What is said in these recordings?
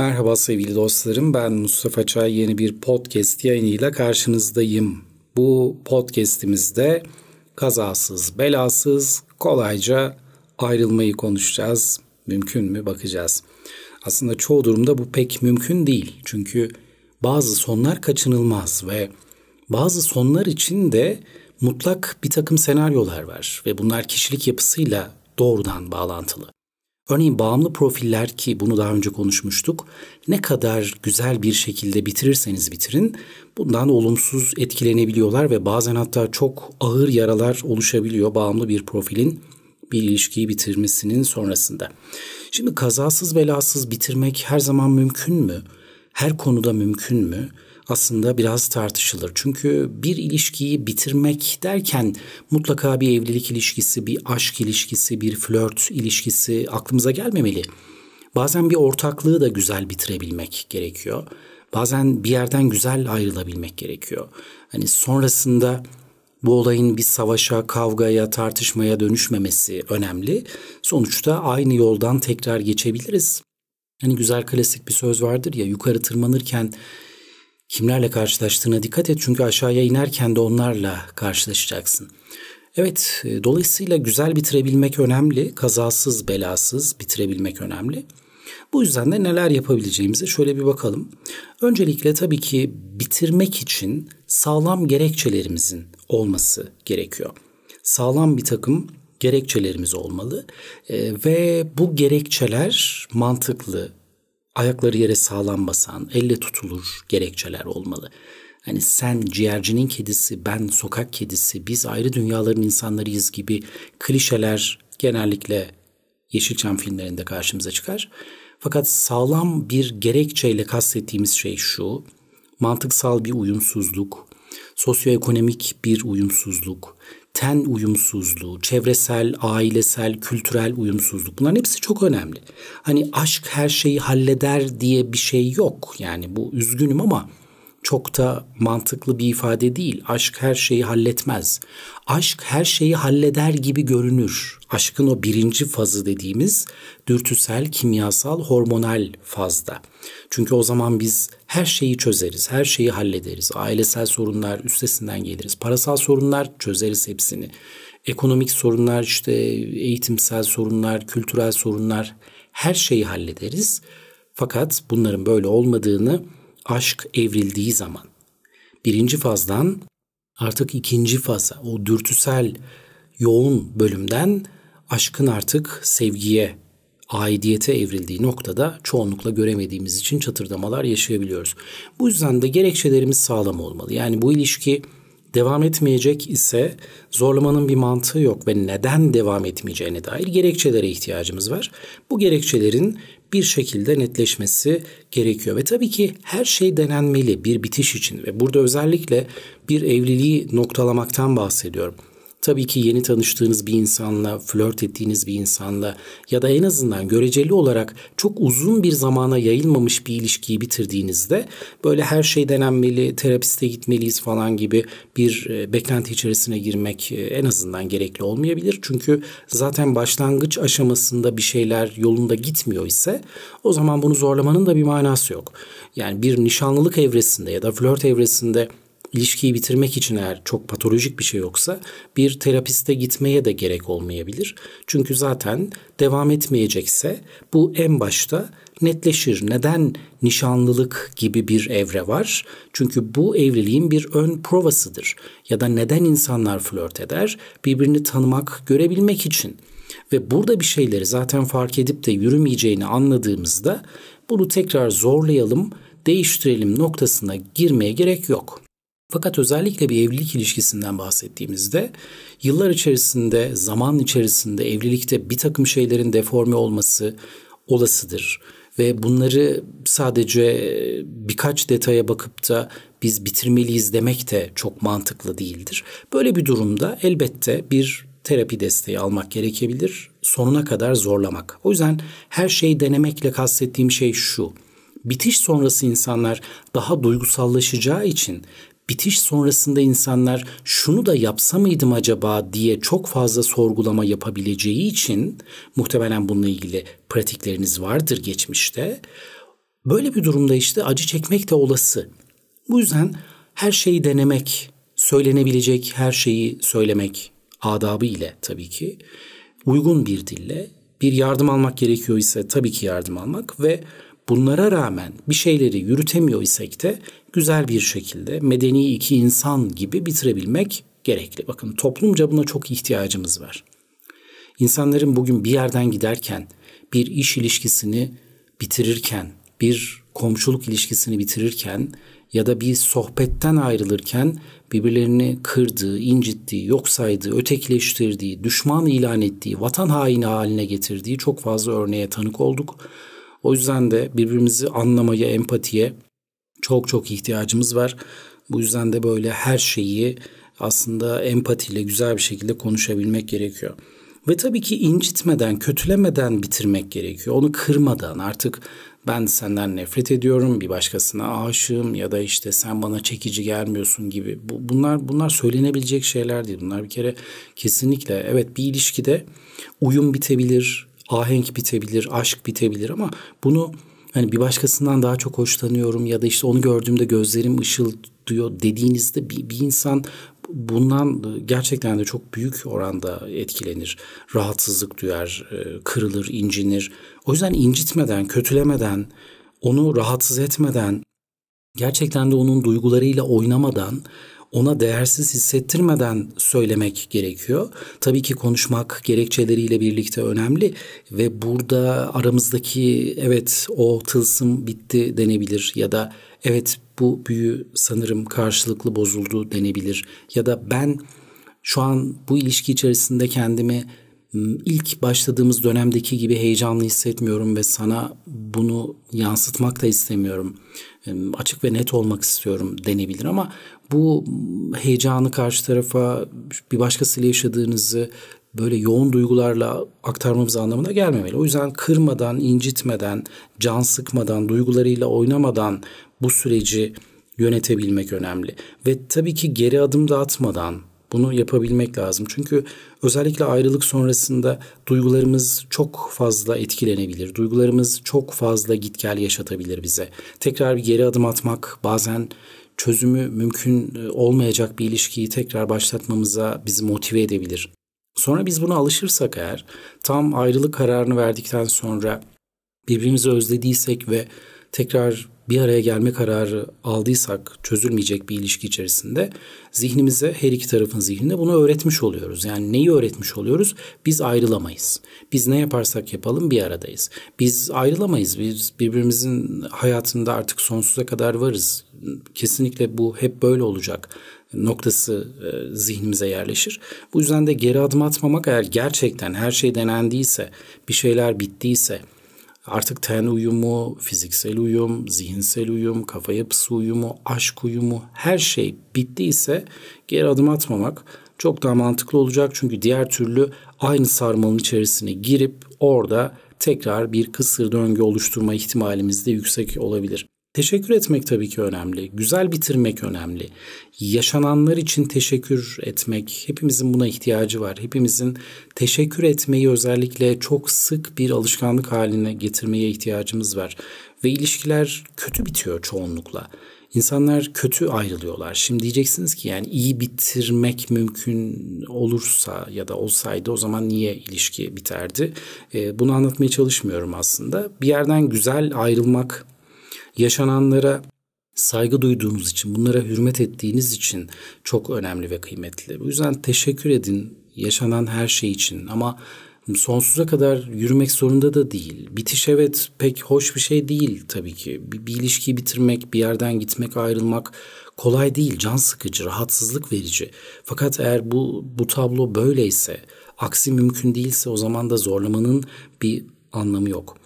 Merhaba sevgili dostlarım. Ben Mustafa Çay yeni bir podcast yayınıyla karşınızdayım. Bu podcast'imizde kazasız, belasız, kolayca ayrılmayı konuşacağız. Mümkün mü bakacağız. Aslında çoğu durumda bu pek mümkün değil. Çünkü bazı sonlar kaçınılmaz ve bazı sonlar için de mutlak bir takım senaryolar var ve bunlar kişilik yapısıyla doğrudan bağlantılı. Örneğin bağımlı profiller ki bunu daha önce konuşmuştuk. Ne kadar güzel bir şekilde bitirirseniz bitirin bundan olumsuz etkilenebiliyorlar ve bazen hatta çok ağır yaralar oluşabiliyor bağımlı bir profilin bir ilişkiyi bitirmesinin sonrasında. Şimdi kazasız belasız bitirmek her zaman mümkün mü? Her konuda mümkün mü? Aslında biraz tartışılır. Çünkü bir ilişkiyi bitirmek derken mutlaka bir evlilik ilişkisi, bir aşk ilişkisi, bir flört ilişkisi aklımıza gelmemeli. Bazen bir ortaklığı da güzel bitirebilmek gerekiyor. Bazen bir yerden güzel ayrılabilmek gerekiyor. Hani sonrasında bu olayın bir savaşa, kavgaya, tartışmaya dönüşmemesi önemli. Sonuçta aynı yoldan tekrar geçebiliriz. Hani güzel klasik bir söz vardır ya yukarı tırmanırken kimlerle karşılaştığına dikkat et çünkü aşağıya inerken de onlarla karşılaşacaksın. Evet, e, dolayısıyla güzel bitirebilmek önemli, kazasız belasız bitirebilmek önemli. Bu yüzden de neler yapabileceğimize şöyle bir bakalım. Öncelikle tabii ki bitirmek için sağlam gerekçelerimizin olması gerekiyor. Sağlam bir takım gerekçelerimiz olmalı e, ve bu gerekçeler mantıklı, ayakları yere sağlam basan, elle tutulur gerekçeler olmalı. Hani sen ciğercinin kedisi, ben sokak kedisi, biz ayrı dünyaların insanlarıyız gibi klişeler genellikle Yeşilçam filmlerinde karşımıza çıkar. Fakat sağlam bir gerekçeyle kastettiğimiz şey şu, mantıksal bir uyumsuzluk, sosyoekonomik bir uyumsuzluk, ten uyumsuzluğu, çevresel, ailesel, kültürel uyumsuzluk bunların hepsi çok önemli. Hani aşk her şeyi halleder diye bir şey yok. Yani bu üzgünüm ama çok da mantıklı bir ifade değil. Aşk her şeyi halletmez. Aşk her şeyi halleder gibi görünür. Aşkın o birinci fazı dediğimiz dürtüsel, kimyasal, hormonal fazda. Çünkü o zaman biz her şeyi çözeriz, her şeyi hallederiz. Ailesel sorunlar üstesinden geliriz. Parasal sorunlar çözeriz hepsini. Ekonomik sorunlar, işte eğitimsel sorunlar, kültürel sorunlar her şeyi hallederiz. Fakat bunların böyle olmadığını aşk evrildiği zaman birinci fazdan artık ikinci faza o dürtüsel yoğun bölümden aşkın artık sevgiye, aidiyete evrildiği noktada çoğunlukla göremediğimiz için çatırdamalar yaşayabiliyoruz. Bu yüzden de gerekçelerimiz sağlam olmalı. Yani bu ilişki devam etmeyecek ise zorlamanın bir mantığı yok ve neden devam etmeyeceğine dair gerekçelere ihtiyacımız var. Bu gerekçelerin bir şekilde netleşmesi gerekiyor. Ve tabii ki her şey denenmeli bir bitiş için. Ve burada özellikle bir evliliği noktalamaktan bahsediyorum tabii ki yeni tanıştığınız bir insanla, flört ettiğiniz bir insanla ya da en azından göreceli olarak çok uzun bir zamana yayılmamış bir ilişkiyi bitirdiğinizde böyle her şey denenmeli, terapiste gitmeliyiz falan gibi bir e, beklenti içerisine girmek e, en azından gerekli olmayabilir. Çünkü zaten başlangıç aşamasında bir şeyler yolunda gitmiyor ise o zaman bunu zorlamanın da bir manası yok. Yani bir nişanlılık evresinde ya da flört evresinde ilişkiyi bitirmek için eğer çok patolojik bir şey yoksa bir terapiste gitmeye de gerek olmayabilir. Çünkü zaten devam etmeyecekse bu en başta netleşir. Neden nişanlılık gibi bir evre var? Çünkü bu evliliğin bir ön provasıdır. Ya da neden insanlar flört eder? Birbirini tanımak, görebilmek için. Ve burada bir şeyleri zaten fark edip de yürümeyeceğini anladığımızda bunu tekrar zorlayalım, değiştirelim noktasına girmeye gerek yok. Fakat özellikle bir evlilik ilişkisinden bahsettiğimizde yıllar içerisinde, zaman içerisinde evlilikte bir takım şeylerin deforme olması olasıdır. Ve bunları sadece birkaç detaya bakıp da biz bitirmeliyiz demek de çok mantıklı değildir. Böyle bir durumda elbette bir terapi desteği almak gerekebilir. Sonuna kadar zorlamak. O yüzden her şeyi denemekle kastettiğim şey şu. Bitiş sonrası insanlar daha duygusallaşacağı için bitiş sonrasında insanlar şunu da yapsa mıydım acaba diye çok fazla sorgulama yapabileceği için muhtemelen bununla ilgili pratikleriniz vardır geçmişte. Böyle bir durumda işte acı çekmek de olası. Bu yüzden her şeyi denemek, söylenebilecek her şeyi söylemek adabı ile tabii ki uygun bir dille bir yardım almak gerekiyor ise tabii ki yardım almak ve bunlara rağmen bir şeyleri yürütemiyor isek de güzel bir şekilde medeni iki insan gibi bitirebilmek gerekli. Bakın toplumca buna çok ihtiyacımız var. İnsanların bugün bir yerden giderken, bir iş ilişkisini bitirirken, bir komşuluk ilişkisini bitirirken ya da bir sohbetten ayrılırken birbirlerini kırdığı, incittiği, yok saydığı, ötekileştirdiği, düşman ilan ettiği, vatan haini haline getirdiği çok fazla örneğe tanık olduk. O yüzden de birbirimizi anlamaya, empatiye çok çok ihtiyacımız var. Bu yüzden de böyle her şeyi aslında empatiyle güzel bir şekilde konuşabilmek gerekiyor. Ve tabii ki incitmeden, kötülemeden bitirmek gerekiyor. Onu kırmadan artık ben senden nefret ediyorum, bir başkasına aşığım ya da işte sen bana çekici gelmiyorsun gibi. Bu, bunlar bunlar söylenebilecek şeyler değil. Bunlar bir kere kesinlikle evet bir ilişkide uyum bitebilir, ahenk bitebilir, aşk bitebilir ama bunu hani bir başkasından daha çok hoşlanıyorum ya da işte onu gördüğümde gözlerim ışıldıyor dediğinizde bir, bir insan bundan gerçekten de çok büyük oranda etkilenir. Rahatsızlık duyar, e, kırılır, incinir. O yüzden incitmeden, kötülemeden, onu rahatsız etmeden, gerçekten de onun duygularıyla oynamadan, ona değersiz hissettirmeden söylemek gerekiyor. Tabii ki konuşmak gerekçeleriyle birlikte önemli ve burada aramızdaki evet o tılsım bitti denebilir ya da evet bu büyü sanırım karşılıklı bozuldu denebilir. Ya da ben şu an bu ilişki içerisinde kendimi ilk başladığımız dönemdeki gibi heyecanlı hissetmiyorum ve sana bunu yansıtmak da istemiyorum. Açık ve net olmak istiyorum denebilir ama bu heyecanı karşı tarafa bir başkasıyla yaşadığınızı böyle yoğun duygularla aktarmamız anlamına gelmemeli. O yüzden kırmadan, incitmeden, can sıkmadan, duygularıyla oynamadan bu süreci yönetebilmek önemli. Ve tabii ki geri adım da atmadan bunu yapabilmek lazım. Çünkü özellikle ayrılık sonrasında duygularımız çok fazla etkilenebilir. Duygularımız çok fazla git gel yaşatabilir bize. Tekrar bir geri adım atmak bazen çözümü mümkün e, olmayacak bir ilişkiyi tekrar başlatmamıza bizi motive edebilir. Sonra biz buna alışırsak eğer tam ayrılık kararını verdikten sonra birbirimizi özlediysek ve tekrar bir araya gelme kararı aldıysak çözülmeyecek bir ilişki içerisinde zihnimize her iki tarafın zihninde bunu öğretmiş oluyoruz. Yani neyi öğretmiş oluyoruz? Biz ayrılamayız. Biz ne yaparsak yapalım bir aradayız. Biz ayrılamayız. Biz birbirimizin hayatında artık sonsuza kadar varız. Kesinlikle bu hep böyle olacak noktası e, zihnimize yerleşir. Bu yüzden de geri adım atmamak eğer gerçekten her şey denendiyse, bir şeyler bittiyse, Artık ten uyumu, fiziksel uyum, zihinsel uyum, kafa yapısı uyumu, aşk uyumu her şey bittiyse geri adım atmamak çok daha mantıklı olacak. Çünkü diğer türlü aynı sarmalın içerisine girip orada tekrar bir kısır döngü oluşturma ihtimalimiz de yüksek olabilir. Teşekkür etmek tabii ki önemli. Güzel bitirmek önemli. Yaşananlar için teşekkür etmek, hepimizin buna ihtiyacı var. Hepimizin teşekkür etmeyi özellikle çok sık bir alışkanlık haline getirmeye ihtiyacımız var. Ve ilişkiler kötü bitiyor çoğunlukla. İnsanlar kötü ayrılıyorlar. Şimdi diyeceksiniz ki yani iyi bitirmek mümkün olursa ya da olsaydı o zaman niye ilişki biterdi? Bunu anlatmaya çalışmıyorum aslında. Bir yerden güzel ayrılmak yaşananlara saygı duyduğunuz için, bunlara hürmet ettiğiniz için çok önemli ve kıymetli. Bu yüzden teşekkür edin yaşanan her şey için ama sonsuza kadar yürümek zorunda da değil. Bitiş evet pek hoş bir şey değil tabii ki. Bir, bir ilişkiyi bitirmek, bir yerden gitmek, ayrılmak kolay değil, can sıkıcı, rahatsızlık verici. Fakat eğer bu bu tablo böyleyse, aksi mümkün değilse o zaman da zorlamanın bir anlamı yok.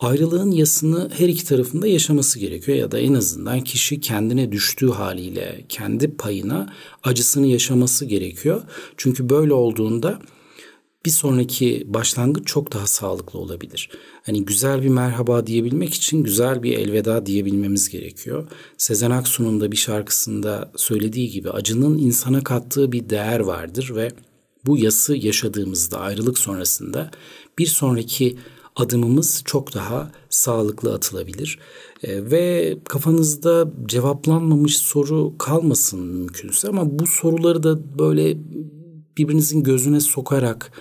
Ayrılığın yasını her iki tarafında yaşaması gerekiyor ya da en azından kişi kendine düştüğü haliyle kendi payına acısını yaşaması gerekiyor. Çünkü böyle olduğunda bir sonraki başlangıç çok daha sağlıklı olabilir. Hani güzel bir merhaba diyebilmek için güzel bir elveda diyebilmemiz gerekiyor. Sezen Aksu'nun da bir şarkısında söylediği gibi acının insana kattığı bir değer vardır ve bu yası yaşadığımızda ayrılık sonrasında bir sonraki adımımız çok daha sağlıklı atılabilir. E, ve kafanızda cevaplanmamış soru kalmasın mümkünse ama bu soruları da böyle birbirinizin gözüne sokarak,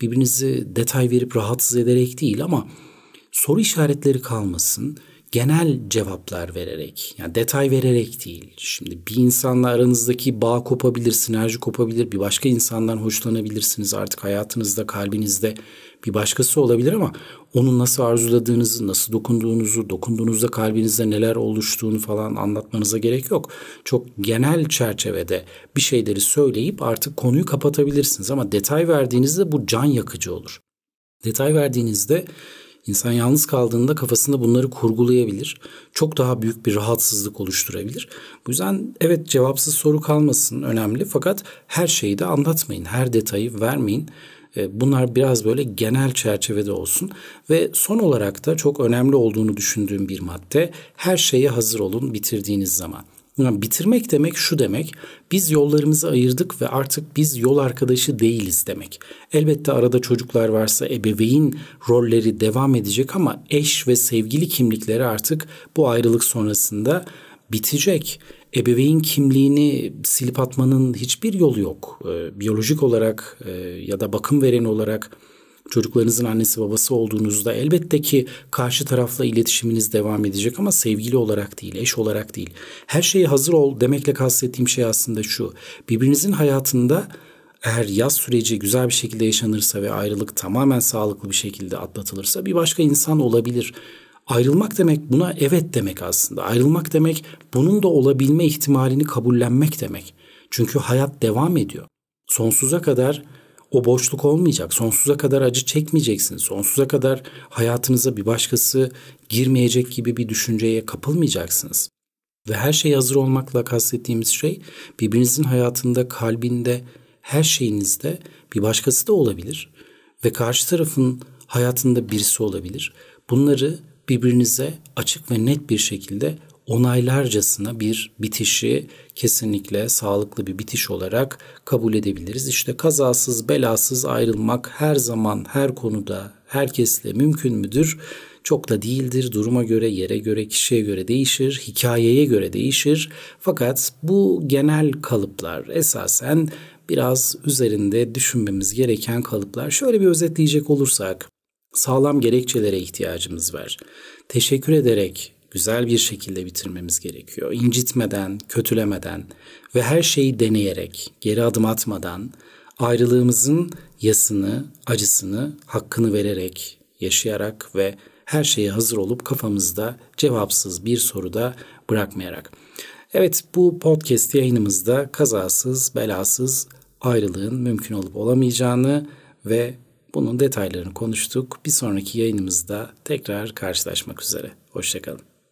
birbirinizi detay verip rahatsız ederek değil ama soru işaretleri kalmasın genel cevaplar vererek yani detay vererek değil. Şimdi bir insanla aranızdaki bağ kopabilir, sinerji kopabilir. Bir başka insandan hoşlanabilirsiniz artık hayatınızda, kalbinizde bir başkası olabilir ama onun nasıl arzuladığınızı, nasıl dokunduğunuzu, dokunduğunuzda kalbinizde neler oluştuğunu falan anlatmanıza gerek yok. Çok genel çerçevede bir şeyleri söyleyip artık konuyu kapatabilirsiniz ama detay verdiğinizde bu can yakıcı olur. Detay verdiğinizde İnsan yalnız kaldığında kafasında bunları kurgulayabilir. Çok daha büyük bir rahatsızlık oluşturabilir. Bu yüzden evet cevapsız soru kalmasın önemli fakat her şeyi de anlatmayın. Her detayı vermeyin. E, bunlar biraz böyle genel çerçevede olsun ve son olarak da çok önemli olduğunu düşündüğüm bir madde her şeye hazır olun bitirdiğiniz zaman. Yani bitirmek demek şu demek. Biz yollarımızı ayırdık ve artık biz yol arkadaşı değiliz demek. Elbette arada çocuklar varsa ebeveyn rolleri devam edecek ama eş ve sevgili kimlikleri artık bu ayrılık sonrasında bitecek. Ebeveyn kimliğini silip atmanın hiçbir yolu yok. Ee, biyolojik olarak e, ya da bakım vereni olarak çocuklarınızın annesi babası olduğunuzda elbette ki karşı tarafla iletişiminiz devam edecek ama sevgili olarak değil, eş olarak değil. Her şeye hazır ol demekle kastettiğim şey aslında şu. Birbirinizin hayatında eğer yaz süreci güzel bir şekilde yaşanırsa ve ayrılık tamamen sağlıklı bir şekilde atlatılırsa bir başka insan olabilir. Ayrılmak demek buna evet demek aslında. Ayrılmak demek bunun da olabilme ihtimalini kabullenmek demek. Çünkü hayat devam ediyor. Sonsuza kadar o boşluk olmayacak. Sonsuza kadar acı çekmeyeceksiniz. Sonsuza kadar hayatınıza bir başkası girmeyecek gibi bir düşünceye kapılmayacaksınız. Ve her şey hazır olmakla kastettiğimiz şey birbirinizin hayatında, kalbinde, her şeyinizde bir başkası da olabilir. Ve karşı tarafın hayatında birisi olabilir. Bunları birbirinize açık ve net bir şekilde onaylarcasına bir bitişi kesinlikle sağlıklı bir bitiş olarak kabul edebiliriz. İşte kazasız belasız ayrılmak her zaman her konuda herkesle mümkün müdür? Çok da değildir. Duruma göre, yere göre, kişiye göre değişir, hikayeye göre değişir. Fakat bu genel kalıplar esasen biraz üzerinde düşünmemiz gereken kalıplar. Şöyle bir özetleyecek olursak, sağlam gerekçelere ihtiyacımız var. Teşekkür ederek güzel bir şekilde bitirmemiz gerekiyor. İncitmeden, kötülemeden ve her şeyi deneyerek, geri adım atmadan ayrılığımızın yasını, acısını, hakkını vererek, yaşayarak ve her şeye hazır olup kafamızda cevapsız bir soruda bırakmayarak. Evet bu podcast yayınımızda kazasız, belasız ayrılığın mümkün olup olamayacağını ve bunun detaylarını konuştuk. Bir sonraki yayınımızda tekrar karşılaşmak üzere. Hoşçakalın.